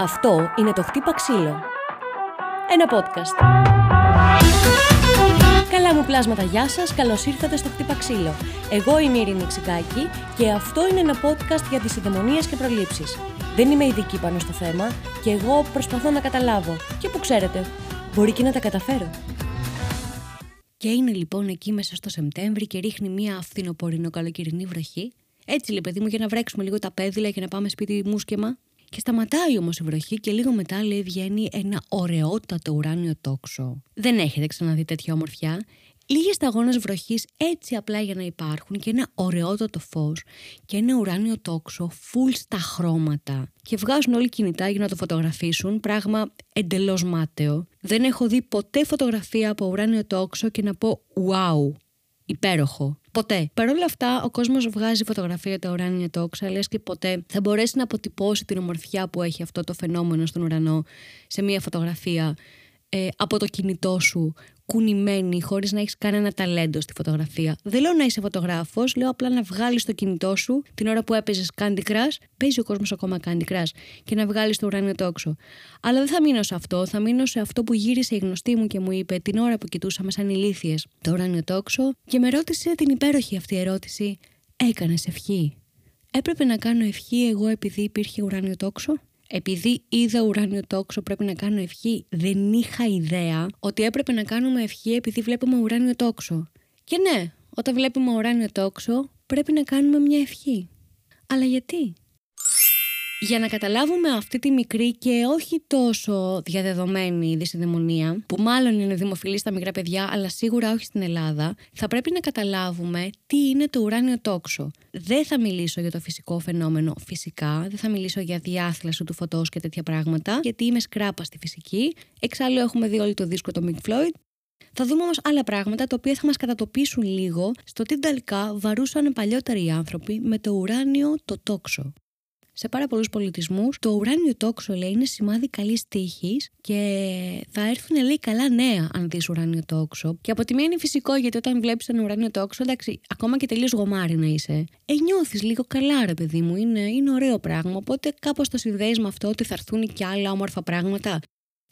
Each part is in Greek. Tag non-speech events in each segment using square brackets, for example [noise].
Αυτό είναι το «Χτύπα ξύλο». Ένα podcast. Καλά μου πλάσματα, γεια σας, καλώς ήρθατε στο «Χτύπα ξύλο». Εγώ είμαι η Ειρήνη Ξικάκη και αυτό είναι ένα podcast για τις ειδαιμονίες και προλήψεις. Δεν είμαι ειδική πάνω στο θέμα και εγώ προσπαθώ να καταλάβω. Και που ξέρετε, μπορεί και να τα καταφέρω. Και είναι λοιπόν εκεί μέσα στο Σεπτέμβρη και ρίχνει μια φθινοπορεινό καλοκαιρινή βροχή. Έτσι λέει παιδί μου για να βρέξουμε λίγο τα πέδιλα και να πάμε σπίτι μουσκεμα. Και σταματάει όμως η βροχή και λίγο μετά λέει βγαίνει ένα ωραιότατο ουράνιο τόξο. Δεν έχετε ξαναδεί τέτοια ομορφιά; Λίγες σταγόνες βροχής έτσι απλά για να υπάρχουν και ένα ωραιότατο φως και ένα ουράνιο τόξο full στα χρώματα και βγάζουν όλοι κινητά για να το φωτογραφίσουν, πράγμα εντελώς μάταιο. Δεν έχω δει ποτέ φωτογραφία από ουράνιο τόξο και να πω wow, υπέροχο. Ποτέ. Παρ' όλα αυτά, ο κόσμος βγάζει φωτογραφία τα ουράνια τόξα, λες και ποτέ θα μπορέσει να αποτυπώσει την ομορφιά που έχει αυτό το φαινόμενο στον ουρανό σε μία φωτογραφία ε, από το κινητό σου κουνημένη, χωρίς να έχεις κανένα ταλέντο στη φωτογραφία. Δεν λέω να είσαι φωτογράφος, λέω απλά να βγάλεις το κινητό σου την ώρα που έπαιζες Candy Crush. Παίζει ο κόσμος ακόμα Candy Crush και να βγάλεις το ουράνιο τόξο. Αλλά δεν θα μείνω σε αυτό. Θα μείνω σε αυτό που γύρισε η γνωστή μου και μου είπε την ώρα που κοιτούσαμε σαν ηλίθιες το ουράνιο τόξο και με ρώτησε την υπέροχη αυτή ερώτηση. Έκανες ευχή; Έπρεπε να κάνω ευχή εγώ επειδή υπήρχε ουράνιο τόξο; Επειδή είδα ουράνιο τόξο πρέπει να κάνω ευχή. Δεν είχα ιδέα ότι έπρεπε να κάνουμε ευχή επειδή βλέπουμε ουράνιο τόξο. Και ναι, όταν βλέπουμε ουράνιο τόξο πρέπει να κάνουμε μια ευχή. Αλλά γιατί; Για να καταλάβουμε αυτή τη μικρή και όχι τόσο διαδεδομένη δυσυνδαιμονία, που μάλλον είναι δημοφιλή στα μικρά παιδιά, αλλά σίγουρα όχι στην Ελλάδα, θα πρέπει να καταλάβουμε τι είναι το ουράνιο τόξο. Δεν θα μιλήσω για το φυσικό φαινόμενο φυσικά, δεν θα μιλήσω για διάθλαση του φωτός και τέτοια πράγματα, γιατί είμαι σκράπα στη φυσική. Εξάλλου έχουμε δει όλο το δίσκο το Mink Floyd, θα δούμε όμως άλλα πράγματα τα οποία θα μας κατατοπίσουν λίγο στο τι τελικά βαρούσαν παλιότεροι άνθρωποι με το ουράνιο το τόξο σε πάρα πολλούς πολιτισμούς, το ουράνιο τόξο λέει είναι σημάδι καλής τύχης και θα έρθουν λέει καλά νέα αν δεις ουράνιο τόξο. Και από τη μία είναι φυσικό γιατί όταν βλέπεις ένα ουράνιο τόξο, εντάξει, ακόμα και τελείως γομάρι να είσαι. Ε, νιώθεις λίγο καλά, ρε παιδί μου, είναι, είναι ωραίο πράγμα. Οπότε κάπως το συνδέεις με αυτό ότι θα έρθουν και άλλα όμορφα πράγματα.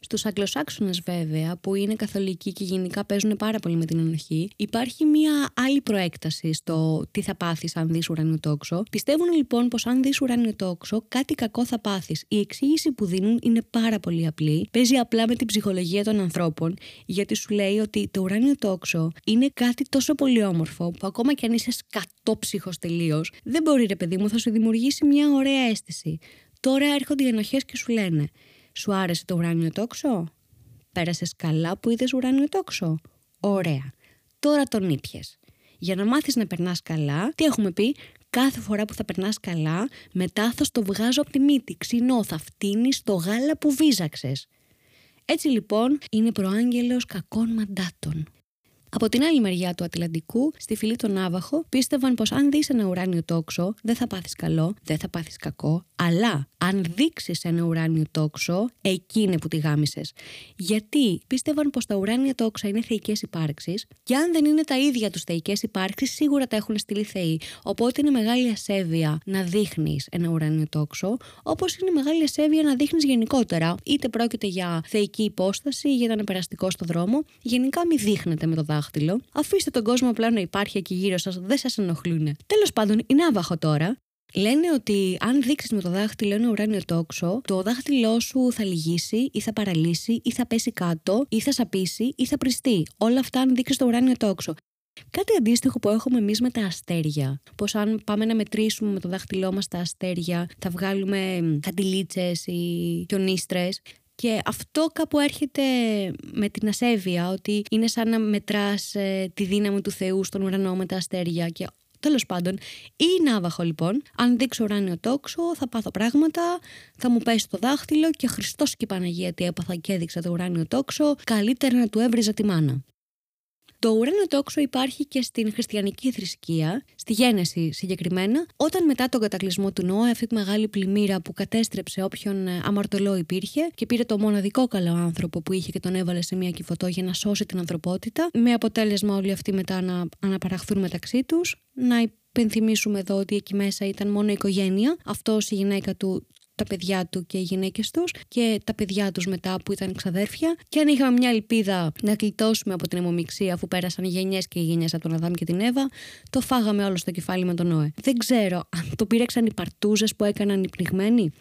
Στους Αγγλοσάξονες, βέβαια, που είναι καθολικοί και γενικά παίζουν πάρα πολύ με την ενοχή, υπάρχει μια άλλη προέκταση στο τι θα πάθεις αν δεις ουράνιο τόξο. Πιστεύουν λοιπόν πως αν δεις ουράνιο τόξο, κάτι κακό θα πάθεις. Η εξήγηση που δίνουν είναι πάρα πολύ απλή. Παίζει απλά με την ψυχολογία των ανθρώπων, γιατί σου λέει ότι το ουράνιο τόξο είναι κάτι τόσο πολύ όμορφο, που ακόμα κι αν είσαι σκατόψυχος τελείως, δεν μπορεί, ρε παιδί μου, θα σου δημιουργήσει μια ωραία αίσθηση. Τώρα έρχονται οι ενοχές και σου λένε σου άρεσε το ουράνιο τόξο; Πέρασες καλά που είδες ουράνιο τόξο; Ωραία. Τώρα τον ήπιες. Για να μάθεις να περνάς καλά, τι έχουμε πει, κάθε φορά που θα περνάς καλά, μετά θα στο βγάζω από τη μύτη, ξινό, θα φτύνεις το γάλα που βίζαξες. Έτσι λοιπόν είναι προάγγελος κακών μαντάτων. Από την άλλη μεριά του Ατλαντικού, στη φυλή των Ναύαχο, πίστευαν πως αν δεις ένα ουράνιο τόξο, δεν θα πάθεις καλό, δεν θα πάθεις κακό, αλλά αν δείξεις ένα ουράνιο τόξο, εκεί είναι που τη γάμισες. Γιατί πίστευαν πως τα ουράνια τόξα είναι θεϊκές υπάρξεις, και αν δεν είναι τα ίδια τους θεϊκές υπάρξεις, σίγουρα τα έχουν στείλει θεοί. Οπότε είναι μεγάλη ασέβεια να δείχνεις ένα ουράνιο τόξο, όπως είναι μεγάλη ασέβεια να δείχνεις γενικότερα. Είτε πρόκειται για θεϊκή υπόσταση, για ένα περαστικό στο δρόμο. Γενικά μην δείχνετε με το δάχτυλο. Αφήστε τον κόσμο απλά να υπάρχει εκεί γύρω σας, δεν σας ενοχλούν. Τέλος πάντων, είναι άβαχο τώρα. Λένε ότι αν δείξει με το δάχτυλο ένα ουράνιο τόξο, το δάχτυλό σου θα λυγίσει ή θα παραλύσει ή θα πέσει κάτω ή θα σαπίσει ή θα πριστεί. Όλα αυτά αν δείξει το ουράνιο τόξο. Κάτι αντίστοιχο που έχουμε εμείς με τα αστέρια. Πω αν πάμε να μετρήσουμε με το δάχτυλό μας τα αστέρια, θα βγάλουμε καντιλίτσες ή χιονίστρες. Και αυτό κάπου έρχεται με την ασέβεια, ότι είναι σαν να μετράς ε, τη δύναμη του Θεού στον ουρανό με τα αστέρια και Τέλος πάντων, ή ναύαχο λοιπόν. Αν δείξω ουράνιο τόξο, θα πάθω πράγματα, θα μου πέσει το δάχτυλο και Χριστός και η Παναγία τι έπαθα και έδειξα το ουράνιο τόξο, καλύτερα να του έβριζα τη μάνα. Το ουράνιο τόξο υπάρχει και στην χριστιανική θρησκεία, στη Γένεση συγκεκριμένα, όταν μετά τον κατακλυσμό του Νόα, αυτή τη μεγάλη πλημμύρα που κατέστρεψε όποιον ε, αμαρτωλό υπήρχε και πήρε το μοναδικό καλό άνθρωπο που είχε και τον έβαλε σε μια κυφωτό για να σώσει την ανθρωπότητα, με αποτέλεσμα όλοι αυτοί μετά να αναπαραχθούν μεταξύ τους, να υπενθυμίσουμε εδώ ότι εκεί μέσα ήταν μόνο η οικογένεια. Αυτό η γυναίκα του τα παιδιά του και οι γυναίκες τους και τα παιδιά τους μετά που ήταν ξαδέρφια. Και αν είχαμε μια ελπίδα να γλιτώσουμε από την αιμομηξία αφού πέρασαν οι γενιές και οι γενιές από τον Αδάμ και την Εύα, το φάγαμε όλο στο κεφάλι με τον Νόε. Δεν ξέρω αν το πήρεξαν οι παρτούζες που έκαναν οι πνιγμένοι.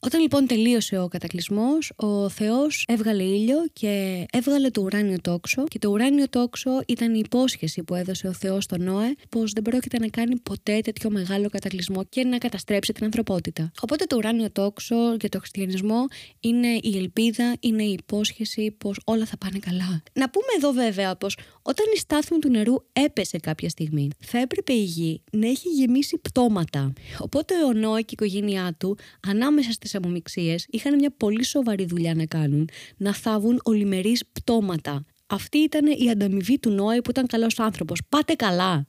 Όταν λοιπόν τελείωσε ο κατακλυσμός, ο Θεός έβγαλε ήλιο και έβγαλε το ουράνιο τόξο και το ουράνιο τόξο ήταν η υπόσχεση που έδωσε ο Θεός στον Νόε πως δεν πρόκειται να κάνει ποτέ τέτοιο μεγάλο κατακλυσμό και να καταστρέψει την ανθρωπότητα. Οπότε το ουράνιο τόξο για το χριστιανισμό είναι η ελπίδα, είναι η υπόσχεση πως όλα θα πάνε καλά. Να πούμε εδώ βέβαια πως όταν η στάθμη του νερού έπεσε κάποια στιγμή, θα έπρεπε η γη να έχει γεμίσει πτώματα. Οπότε ο Νόε και η οικογένειά του ανάμεσα στι αμομηξίε είχαν μια πολύ σοβαρή δουλειά να κάνουν, να θάβουν ολιμερείς πτώματα. Αυτή ήταν η ανταμοιβή του Νόε που ήταν καλός άνθρωπος. Πάτε καλά!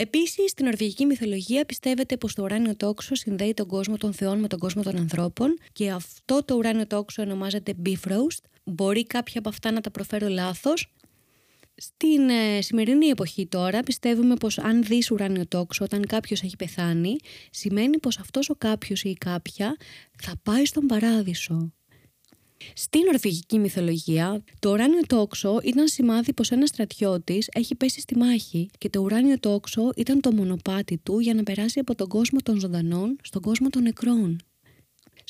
Επίσης, στην νορβηγική μυθολογία πιστεύετε πως το ουράνιο τόξο συνδέει τον κόσμο των θεών με τον κόσμο των ανθρώπων και αυτό το ουράνιο τόξο ονομάζεται Bifrost. Μπορεί κάποια από αυτά να τα προφέρω λάθος, στην ε, σημερινή εποχή τώρα πιστεύουμε πως αν δεις ουράνιο τόξο όταν κάποιος έχει πεθάνει σημαίνει πως αυτός ο κάποιος ή η κάποια θα πάει στον παράδεισο. Στην ορφηγική μυθολογία, το ουράνιο τόξο ήταν σημάδι πως ένας στρατιώτης έχει πέσει στη μάχη και το ουράνιο τόξο ήταν το μονοπάτι του για να περάσει από τον κόσμο των ζωντανών στον κόσμο των νεκρών.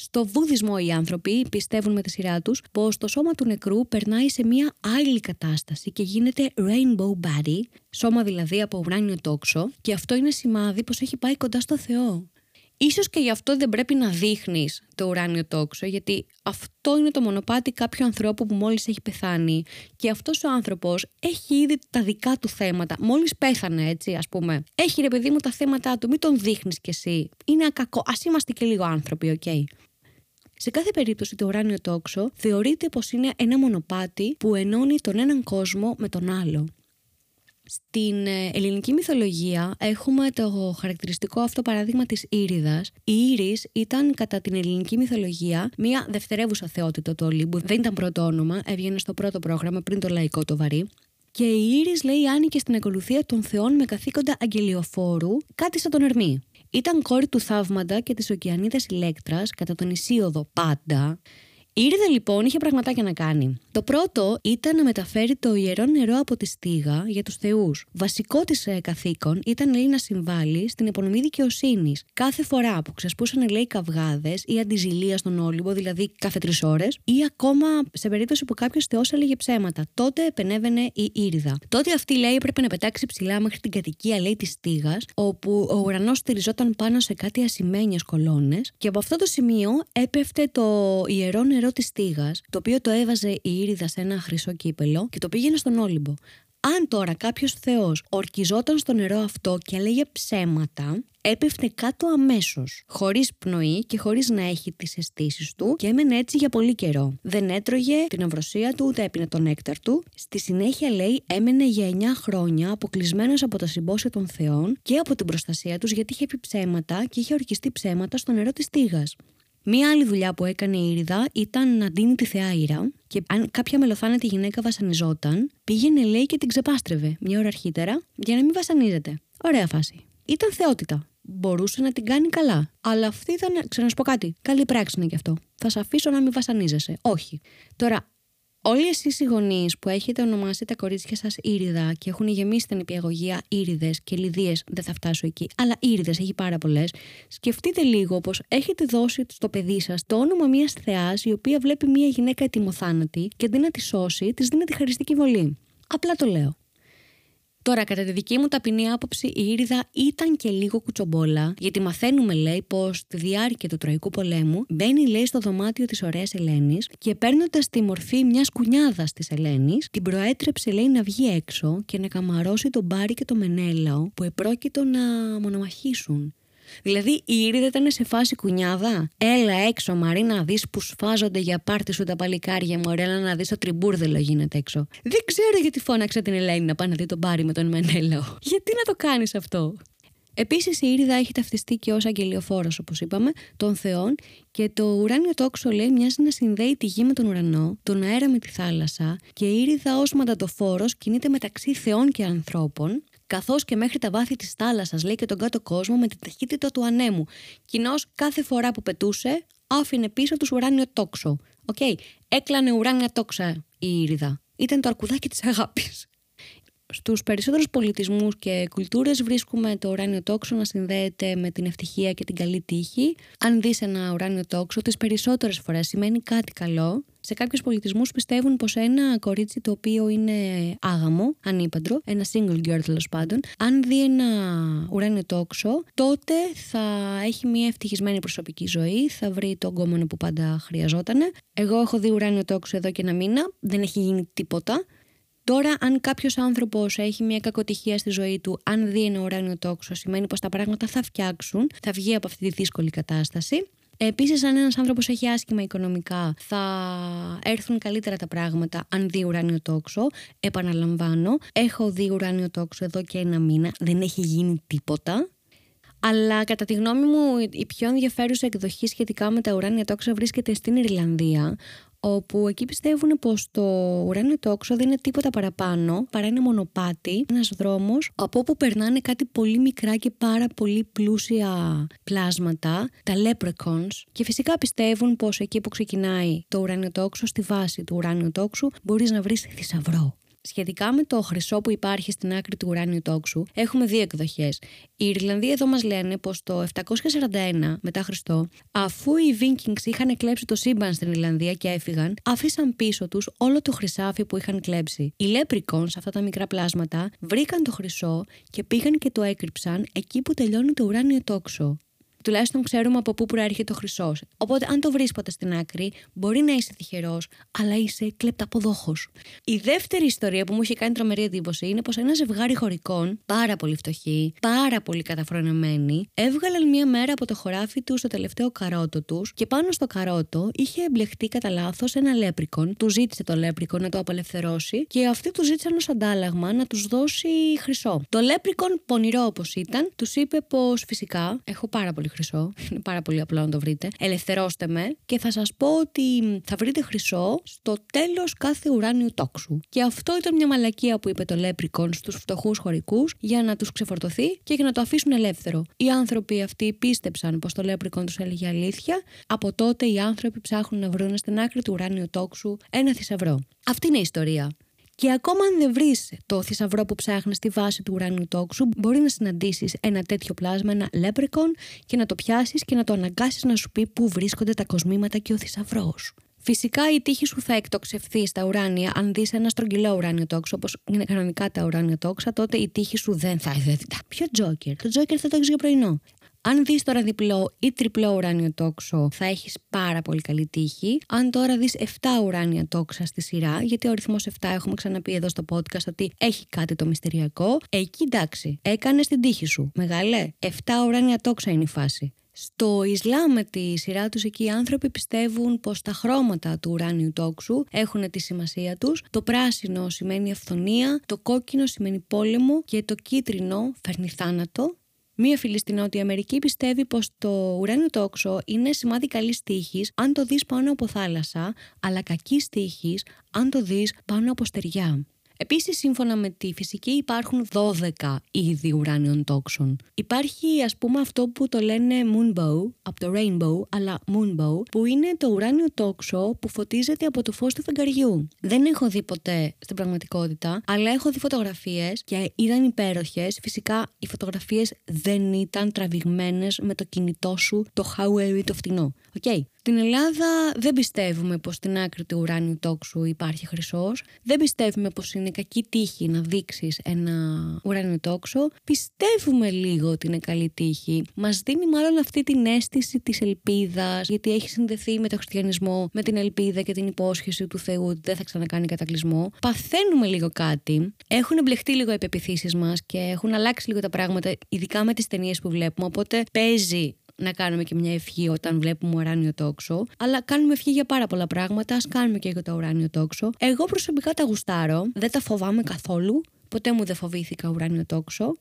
Στο βουδισμό οι άνθρωποι πιστεύουν με τη σειρά τους πως το σώμα του νεκρού περνάει σε μια άλλη κατάσταση και γίνεται rainbow body, σώμα δηλαδή από ουράνιο τόξο, και αυτό είναι σημάδι πως έχει πάει κοντά στο Θεό. Ίσως και γι' αυτό δεν πρέπει να δείχνεις το ουράνιο τόξο, γιατί αυτό είναι το μονοπάτι κάποιου ανθρώπου που μόλις έχει πεθάνει και αυτός ο άνθρωπος έχει ήδη τα δικά του θέματα. Μόλις πέθανε έτσι ας πούμε. Έχει ρε παιδί μου τα θέματα του, μην τον δείχνεις κι εσύ. Είναι κακό. Ας είμαστε και λίγο άνθρωποι, OK. Okay. Σε κάθε περίπτωση το ουράνιο τόξο θεωρείται πως είναι ένα μονοπάτι που ενώνει τον έναν κόσμο με τον άλλο. Στην ε, ελληνική μυθολογία έχουμε το χαρακτηριστικό αυτό παράδειγμα της Ήριδας. Η Ήρης ήταν κατά την ελληνική μυθολογία μια δευτερεύουσα θεότητα του Ολύμπου. Δεν ήταν πρώτο όνομα, έβγαινε στο πρώτο πρόγραμμα πριν το λαϊκό το βαρύ. Και η Ήρης λέει άνοικε στην ακολουθία των θεών με καθήκοντα αγγελιοφόρου, κάτι σαν τον Ερμή. Ήταν κόρη του Θαύμαντα και της Οκεανίδας Ηλέκτρας κατά τον Ισίωδο πάντα η Ήρδα λοιπόν είχε πραγματάκια να κάνει. Το πρώτο ήταν να μεταφέρει το ιερό νερό από τη στίγα για τους θεούς. Βασικό της ε, καθήκον ήταν λέει, να συμβάλλει στην υπονομή δικαιοσύνης. Κάθε φορά που ξεσπούσαν λέει καυγάδες ή αντιζηλία στον Όλυμπο, δηλαδή κάθε τρεις ώρες, ή ακόμα σε περίπτωση που κάποιος θεός έλεγε ψέματα. Τότε επενέβαινε η Ήρδα. Τότε αυτή λέει έπρεπε να πετάξει ψηλά μέχρι την κατοικία λέει της στίγας, όπου ο ουρανός στηριζόταν πάνω σε κάτι ασημένιες κολόνες και από αυτό το σημείο έπεφτε το ιερό νερό της στίγα, το οποίο το έβαζε η Ήριδα σε ένα χρυσό κύπελο και το πήγαινε στον Όλυμπο. Αν τώρα κάποιος Θεός ορκιζόταν στο νερό αυτό και έλεγε ψέματα, έπεφτε κάτω αμέσως, χωρίς πνοή και χωρίς να έχει τις αισθήσεις του και έμενε έτσι για πολύ καιρό. Δεν έτρωγε την αυροσία του ούτε έπινε τον νέκταρ του. Στη συνέχεια, λέει, έμενε για 9 χρόνια αποκλεισμένος από τα συμπόσια των Θεών και από την προστασία τους γιατί είχε πει ψέματα και είχε ορκιστεί ψέματα στο νερό της τίγας. Μία άλλη δουλειά που έκανε η Ήριδα ήταν να ντύνει τη θεά Ήρα και αν κάποια μελοφάνετη γυναίκα βασανιζόταν, πήγαινε λέει και την ξεπάστρευε μια ώρα αρχίτερα για να μην βασανίζεται. Ωραία φάση. Ήταν θεότητα. Μπορούσε να την κάνει καλά. Αλλά αυτή ήταν, ξέρω να σου πω κάτι, καλή πράξη είναι και αυτό. Θα σε αφήσω να μην βασανίζεσαι. Όχι. Τώρα, Όλοι εσείς οι γονείς που έχετε ονομάσει τα κορίτσια σας Ήριδα και έχουν γεμίσει την υπηαγωγία Ήριδες και Λιδίες, δεν θα φτάσω εκεί, αλλά Ήριδες έχει πάρα πολλές, σκεφτείτε λίγο πως έχετε δώσει στο παιδί σας το όνομα μιας θεάς η οποία βλέπει μια γυναίκα ετοιμοθάνατη και αντί να τη σώσει, της δίνει τη χαριστική βολή. Απλά το λέω. Τώρα, κατά τη δική μου ταπεινή άποψη, η Ήριδα ήταν και λίγο κουτσομπόλα, γιατί μαθαίνουμε, λέει, πως στη διάρκεια του Τροϊκού πολέμου μπαίνει, λέει, στο δωμάτιο της ωραίας Ελένης και παίρνοντας τη μορφή μιας κουνιάδας της Ελένης, την προέτρεψε, λέει, να βγει έξω και να καμαρώσει τον Μπάρι και το Μενέλαο που επρόκειτο να μονομαχήσουν. Δηλαδή η Ήρυδα ήταν σε φάση κουνιάδα. Έλα έξω, Μαρή, να δεις που σφάζονται για πάρτι σου τα παλικάρια μου. Έλα να δεις το τrimπούρδελο γίνεται έξω. Δεν ξέρω γιατί φώναξα την Ελένη να πάει να δει τον Πάρη με τον Μενέλαο. [laughs] Γιατί να το κάνεις αυτό; Επίσης, η Ήρυδα έχει ταυτιστεί και ως αγγελιοφόρος, όπως είπαμε, των Θεών και το ουράνιο τόξο λέει μοιάζει να συνδέει τη γη με τον ουρανό, τον αέρα με τη θάλασσα και η Ήρυδα ως μαντατοφόρο κινείται μεταξύ Θεών και ανθρώπων καθώς και μέχρι τα βάθη της θάλασσας, λέει και τον κάτω κόσμο με την ταχύτητα του ανέμου. Κοινώς κάθε φορά που πετούσε, άφηνε πίσω της ουράνιο τόξο. OK. Okay. Έκλανε ουράνια τόξα η Ήριδα. Ήταν το αρκουδάκι της αγάπης. Στους περισσότερους πολιτισμούς και κουλτούρες βρίσκουμε το ουράνιο τόξο να συνδέεται με την ευτυχία και την καλή τύχη. Αν δεις ένα ουράνιο τόξο, τις περισσότερες φορές σημαίνει κάτι καλό. Σε κάποιους πολιτισμούς πιστεύουν πως ένα κορίτσι το οποίο είναι άγαμο, ανήπαντρο, ένα single girl τέλος πάντων, αν δει ένα ουράνιο τόξο, τότε θα έχει μια ευτυχισμένη προσωπική ζωή, θα βρει τον κόμμα που πάντα χρειαζόταν. Εγώ έχω δει ουράνιο τόξο εδώ και ένα μήνα, δεν έχει γίνει τίποτα. Τώρα, αν κάποιος άνθρωπος έχει μια κακοτυχία στη ζωή του, αν δει ένα ουράνιο τόξο, σημαίνει πως τα πράγματα θα φτιάξουν, θα βγει από αυτή τη δύσκολη κατάσταση. Επίσης, αν ένας άνθρωπος έχει άσχημα οικονομικά, θα έρθουν καλύτερα τα πράγματα αν δει ουράνιο τόξο. Επαναλαμβάνω, έχω δει ουράνιο τόξο εδώ και ένα μήνα, δεν έχει γίνει τίποτα. Αλλά κατά τη γνώμη μου, η πιο ενδιαφέρουσα εκδοχή σχετικά με τα ουράνια τόξα βρίσκεται στην Ιρλανδία, όπου εκεί πιστεύουν πως το ουράνιο τόξο δεν είναι τίποτα παραπάνω παρά είναι μονοπάτι, ένας δρόμος από όπου περνάνε κάτι πολύ μικρά και πάρα πολύ πλούσια πλάσματα, τα leprechauns και φυσικά πιστεύουν πως εκεί που ξεκινάει το ουράνιο τόξο, στη βάση του ουράνιου τόξου μπορείς να βρεις θησαυρό. Σχετικά με το χρυσό που υπάρχει στην άκρη του ουράνιου τόξου, έχουμε δύο εκδοχές. Οι Ιρλανδοί εδώ μας λένε πως το 741 μετά Χριστό, αφού οι Vikings είχαν κλέψει το σύμπαν στην Ιρλανδία και έφυγαν, άφησαν πίσω τους όλο το χρυσάφι που είχαν κλέψει. Οι Leprechauns, αυτά τα μικρά πλάσματα, βρήκαν το χρυσό και πήγαν και το έκρυψαν εκεί που τελειώνει το ουράνιο τόξο τουλάχιστον ξέρουμε από πού προέρχεται ο χρυσό. Οπότε, αν το βρεις ποτέ στην άκρη, μπορεί να είσαι τυχερός, αλλά είσαι κλεπταποδόχο. Η δεύτερη ιστορία που μου είχε κάνει τρομερή εντύπωση είναι πως ένα ζευγάρι χωρικών, πάρα πολύ φτωχοί, πάρα πολύ καταφρονεμένοι, έβγαλαν μία μέρα από το χωράφι τους στο τελευταίο καρότο τους και πάνω στο καρότο είχε εμπλεχτεί κατά λάθος ένα λέπρικον. Του ζήτησε το λέπρικον να το απελευθερώσει και αυτοί του ζήτησαν ως αντάλλαγμα να τους δώσει χρυσό. Το λέπρικον, πονηρό όπως ήταν, τους είπε πως φυσικά έχω πάρα πολύ χρυσό. Είναι πάρα πολύ απλό να το βρείτε. Ελευθερώστε με και θα σας πω ότι θα βρείτε χρυσό στο τέλος κάθε ουράνιου τόξου. Και αυτό ήταν μια μαλακία που είπε το Λέπρικον στους φτωχούς χωρικούς για να τους ξεφορτωθεί και για να το αφήσουν ελεύθερο. Οι άνθρωποι αυτοί πίστεψαν πως το Λέπρικον τους έλεγε αλήθεια. Από τότε οι άνθρωποι ψάχνουν να βρουν στην άκρη του ουράνιου τόξου ένα θησαυρό. Αυτή είναι η ιστορία. Και ακόμα αν δεν βρεις το θησαυρό που ψάχνεις στη βάση του ουράνιου τόξου, μπορεί να συναντήσεις ένα τέτοιο πλάσμα, ένα λέπρικον, και να το πιάσεις και να το αναγκάσεις να σου πει πού βρίσκονται τα κοσμήματα και ο θησαυρός. Φυσικά η τύχη σου θα εκτοξευθεί στα ουράνια. Αν δεις ένα στρογγυλό ουράνιο τόξο, όπως είναι κανονικά τα ουράνια τόξα, τότε η τύχη σου δεν θα. Ποιο τζόκερ. Το τζόκερ θα το έχεις για πρωινό. Αν δεις τώρα διπλό ή τριπλό ουράνιο τόξο, θα έχεις πάρα πολύ καλή τύχη. Αν τώρα δεις 7 ουράνια τόξα στη σειρά, γιατί ο αριθμό 7 έχουμε ξαναπεί εδώ στο podcast ότι έχει κάτι το μυστηριακό, εκεί εντάξει, έκανες την τύχη σου. Μεγάλε, 7 ουράνια τόξα είναι η φάση. Στο Ισλάμ με τη σειρά τους εκεί οι άνθρωποι πιστεύουν πως τα χρώματα του ουράνιου τόξου έχουν τη σημασία τους. Το πράσινο σημαίνει αυθονία, το κόκκινο σημαίνει πόλεμο και το κίτρινο φέρνει θάνατο. Μία φίλη στην Νότια Αμερική πιστεύει πως το ουράνιο τόξο είναι σημάδι καλής τύχης αν το δεις πάνω από θάλασσα, αλλά κακής τύχης αν το δεις πάνω από στεριά. Επίσης, σύμφωνα με τη φυσική, υπάρχουν 12 είδη ουράνιων τόξων. Υπάρχει, ας πούμε, αυτό που το λένε moonbow, από το rainbow, αλλά moonbow, που είναι το ουράνιο τόξο που φωτίζεται από το φως του φεγγαριού. Δεν έχω δει ποτέ στην πραγματικότητα, αλλά έχω δει φωτογραφίες και ήταν υπέροχες. Φυσικά, οι φωτογραφίες δεν ήταν τραβηγμένες με το κινητό σου, το Huawei το φτηνό. Okay. Στην Ελλάδα δεν πιστεύουμε πως στην άκρη του ουράνιου τόξου υπάρχει χρυσός. Δεν πιστεύουμε πως είναι κακή τύχη να δείξεις ένα ουράνιο τόξο. Πιστεύουμε λίγο ότι είναι καλή τύχη. Μας δίνει μάλλον αυτή την αίσθηση της ελπίδας, γιατί έχει συνδεθεί με το χριστιανισμό, με την ελπίδα και την υπόσχεση του Θεού ότι δεν θα ξανακάνει κατακλυσμό. Παθαίνουμε λίγο κάτι. Έχουν εμπλεχτεί λίγο οι πεπιθήσεις μας και έχουν αλλάξει λίγο τα πράγματα, ειδικά με τις ταινίες που βλέπουμε. Οπότε παίζει να κάνουμε και μια ευχή όταν βλέπουμε ουράνιο τόξο. Αλλά κάνουμε ευχή για πάρα πολλά πράγματα. Α κάνουμε και για το ουράνιο τόξο. Εγώ προσωπικά τα γουστάρω. Δεν τα φοβάμαι καθόλου. Ποτέ μου δεν φοβήθηκα ουράνιο τόξο.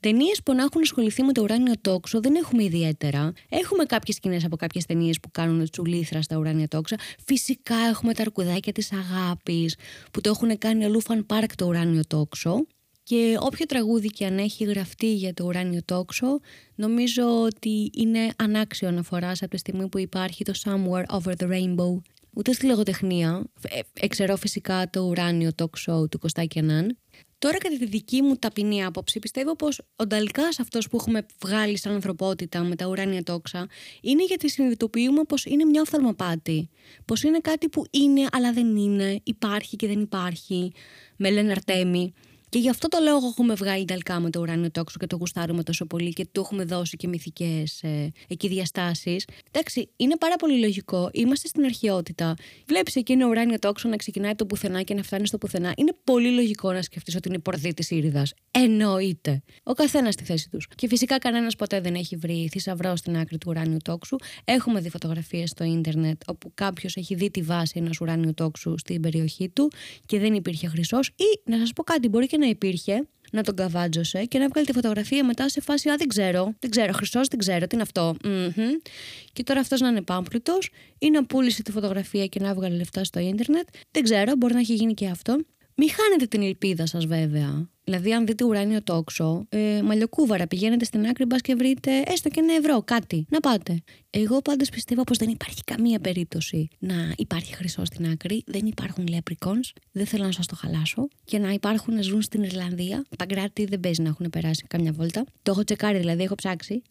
Ταινίες που να έχουν ασχοληθεί με το ουράνιο τόξο δεν έχουμε ιδιαίτερα. Έχουμε κάποιες σκηνές από κάποιες ταινίες που κάνουν τσουλήθρα στα ουράνια τόξα. Φυσικά έχουμε τα αρκουδάκια της αγάπης που το έχουν κάνει αλλού φαν πάρκ το ουράνιο τόξο. Και όποιο τραγούδι και αν έχει γραφτεί για το ουράνιο τόξο, νομίζω ότι είναι ανάξιο αναφοράς από τη στιγμή που υπάρχει το Somewhere Over the Rainbow. Ούτε στη λογοτεχνία, ε, εξαιρώ φυσικά το ουράνιο talk show του Κωστάκη Ανάν. Τώρα, κατά τη δική μου ταπεινή άποψη, πιστεύω πως ο Νταλκά αυτός που έχουμε βγάλει σαν ανθρωπότητα με τα ουράνια τόξα είναι γιατί συνειδητοποιούμε πως είναι μια οφθαλμαπάτη. Πως είναι κάτι που είναι αλλά δεν είναι, υπάρχει και δεν υπάρχει. Με λένε Αρτέμι. Και γι' αυτό το λόγο έχουμε βγάλει ταλκά με το ουράνιο τόξο και το γουστάρουμε τόσο πολύ και του έχουμε δώσει και μυθικές ε, εκεί διαστάσεις. Εντάξει, είναι πάρα πολύ λογικό. Είμαστε στην αρχαιότητα. Βλέπεις εκείνο ουράνιο τόξο να ξεκινάει από το πουθενά και να φτάνει στο πουθενά. Είναι πολύ λογικό να σκεφτείς ότι είναι πορδί της ήρυδα. Εννοείται. Ο καθένας στη θέση τους. Και φυσικά κανένας ποτέ δεν έχει βρει θησαυρό στην άκρη του ουράνιου τόξου. Έχουμε δει φωτογραφίες στο ίντερνετ όπου κάποιος έχει δει τη βάση ενός ουράνιου τόξου στην περιοχή του και δεν υπήρχε χρυσός. Ή να σας πω κάτι, μπορεί και να υπήρχε, να τον καβάτζωσε και να βγάλει τη φωτογραφία μετά σε φάση Α, δεν ξέρω, δεν ξέρω, χρυσό, δεν ξέρω, τι είναι αυτό. Mm-hmm. Και τώρα αυτός να είναι πάμπλουτος ή να πούλησε τη φωτογραφία και να βγάλει λεφτά στο ίντερνετ. Δεν ξέρω, μπορεί να έχει γίνει και αυτό. Μην χάνετε την ελπίδα σας, βέβαια. Δηλαδή, αν δείτε ουράνιο τόξο, ε, μαλλιοκούβαρα, πηγαίνετε στην άκρη, μπας και βρείτε έστω και ένα ευρώ, κάτι. Να πάτε. Εγώ πάντως πιστεύω πως δεν υπάρχει καμία περίπτωση να υπάρχει χρυσό στην άκρη. Δεν υπάρχουν leprechauns. Δεν θέλω να σας το χαλάσω. Και να υπάρχουν να ζουν στην Ιρλανδία. Παγκράτη δεν παίζει να έχουν περάσει καμιά βόλτα. Το έχω τσεκάρει, δηλαδή, έχω ψάξει.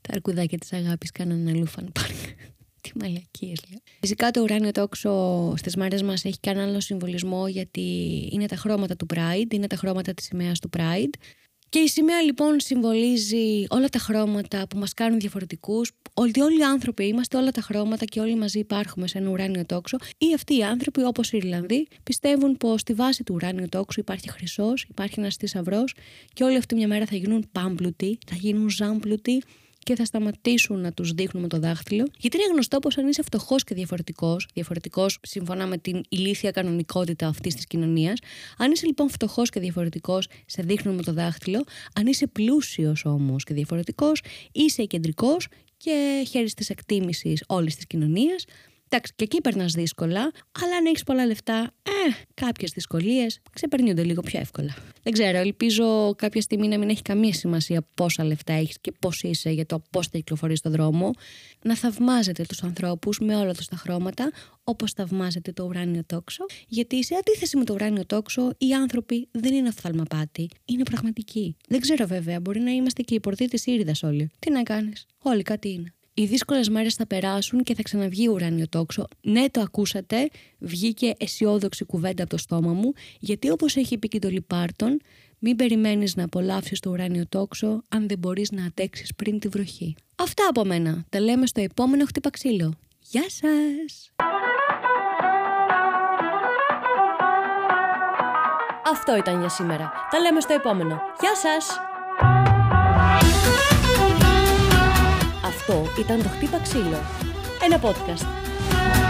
Τα αρκουδάκια της αγάπης κάνανε αλλού φαν τι μαλακίε λέω. Φυσικά το ουράνιο τόξο στις μέρε μας έχει και άλλο συμβολισμό γιατί είναι τα χρώματα του Pride, είναι τα χρώματα της σημαίας του Pride. Και η σημαία λοιπόν συμβολίζει όλα τα χρώματα που μας κάνουν διαφορετικούς, ότι όλοι οι άνθρωποι είμαστε όλα τα χρώματα και όλοι μαζί υπάρχουμε σε ένα ουράνιο τόξο ή αυτοί οι άνθρωποι όπως οι Ιρλανδοί πιστεύουν πως στη βάση του ουράνιου τόξου υπάρχει χρυσός, υπάρχει ένας θησαυρό και όλοι αυτοί μια μέρα θα γίνουν πάμπλουτοι, θα γίνουν ζάμπλουτοι και θα σταματήσουν να τους δείχνουν με το δάχτυλο. Γιατί είναι γνωστό πως αν είσαι φτωχός και διαφορετικός, διαφορετικός σύμφωνα με την ηλίθια κανονικότητα αυτής της κοινωνίας, αν είσαι λοιπόν φτωχός και διαφορετικός, σε δείχνουν με το δάχτυλο. Αν είσαι πλούσιος όμως και διαφορετικός, είσαι κεντρικός και χέρι της εκτίμησης όλης της κοινωνίας. Εντάξει, και εκεί περνάς δύσκολα, αλλά αν έχεις πολλά λεφτά, ε, κάποιες δυσκολίες ξεπερνιούνται λίγο πιο εύκολα. Δεν ξέρω, ελπίζω κάποια στιγμή να μην έχει καμία σημασία πόσα λεφτά έχεις και πώς είσαι για το πώς θα κυκλοφορείς στον δρόμο. Να θαυμάζετε τους ανθρώπους με όλα τους τα χρώματα, όπως θαυμάζετε το ουράνιο τόξο, γιατί σε αντίθεση με το ουράνιο τόξο, οι άνθρωποι δεν είναι οφθαλμαπάτοι, είναι πραγματικοί. Δεν ξέρω βέβαια, μπορεί να είμαστε και οι πορτοί τη ήρυδα όλοι. Τι να κάνεις, όλοι κάτι είναι. Οι δύσκολες μέρες θα περάσουν και θα ξαναβγεί ουράνιο τόξο. Ναι, το ακούσατε. Βγήκε αισιόδοξη κουβέντα από το στόμα μου, γιατί όπως έχει πει και το Λιπάρτον, μην περιμένεις να απολαύσεις το ουράνιο τόξο αν δεν μπορείς να αντέξεις πριν τη βροχή. Αυτά από μένα. Τα λέμε στο επόμενο χτύπα ξύλο. Γεια σας! Αυτό ήταν για σήμερα. Τα λέμε στο επόμενο. Γεια σας! Αυτό ήταν το Χτύπα Ξύλο. Ένα podcast.